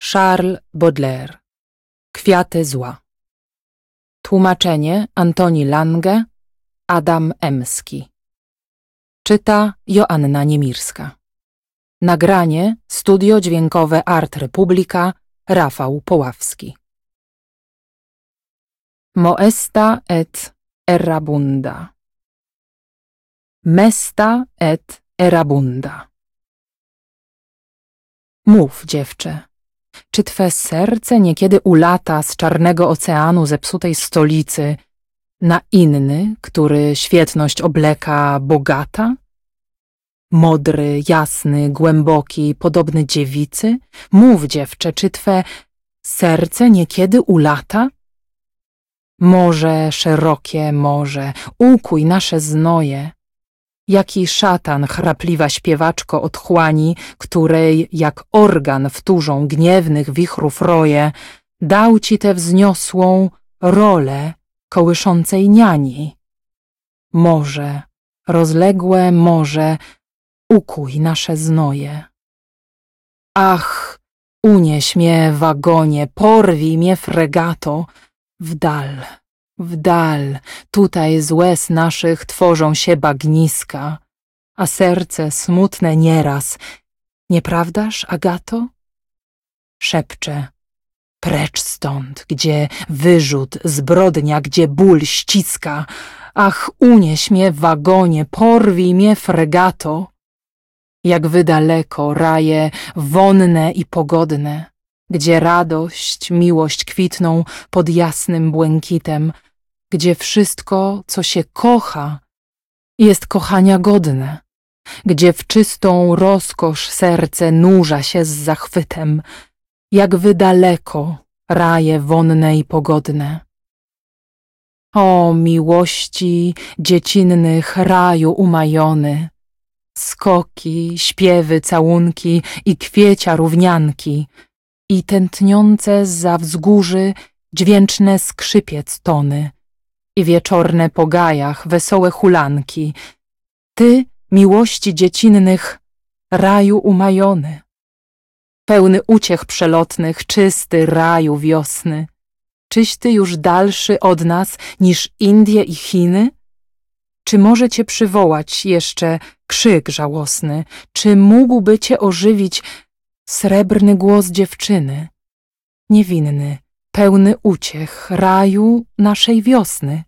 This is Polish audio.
Charles Baudelaire. Kwiaty zła. Tłumaczenie Antoni Lange Adam Emski. Czyta Joanna Niemirska. Nagranie Studio Dźwiękowe Art Republika Rafał Poławski. Moesta et erabunda. Mesta et erabunda. Mów, dziewczę, czy twe serce niekiedy ulata z czarnego oceanu zepsutej stolicy na inny, który świetność obleka bogata? Modry, jasny, głęboki, podobny dziewicy? Mów, dziewczę, czy twe serce niekiedy ulata? Morze szerokie, morze, ukuj nasze znoje, Jaki szatan, chrapliwa śpiewaczko otchłani, której jak organ wtórzą gniewnych wichrów roje, dał ci tę wzniosłą rolę kołyszącej niani. Morze, rozległe morze, ukuj nasze znoje. Ach, unieś mnie wagonie, porwij mnie fregato, w dal w dal, tutaj z łez naszych tworzą się bagniska, a serce smutne nieraz. Nieprawdaż, Agato? Szepcze. Precz stąd, gdzie wyrzut, zbrodnia, gdzie ból ściska. Ach, unieś mnie w wagonie, porwij mnie fregato. Jak wy daleko, raje wonne i pogodne, gdzie radość, miłość kwitną pod jasnym błękitem, gdzie wszystko, co się kocha, jest kochania godne, gdzie w czystą rozkosz serce nurza się z zachwytem, jak wy daleko, raje wonne i pogodne. O miłości dziecinnych raju umajony, skoki, śpiewy, całunki i kwiecia równianki i tętniące za wzgórzy dźwięczne skrzypiec tony, i wieczorne po gajach wesołe hulanki. Ty, miłości dziecinnych, raju umajony. Pełny uciech przelotnych, czysty raju wiosny. Czyś ty już dalszy od nas niż Indie i Chiny? Czy może cię przywołać jeszcze krzyk żałosny? Czy mógłby cię ożywić srebrny głos dziewczyny? Niewinny, pełny uciech raju naszej wiosny.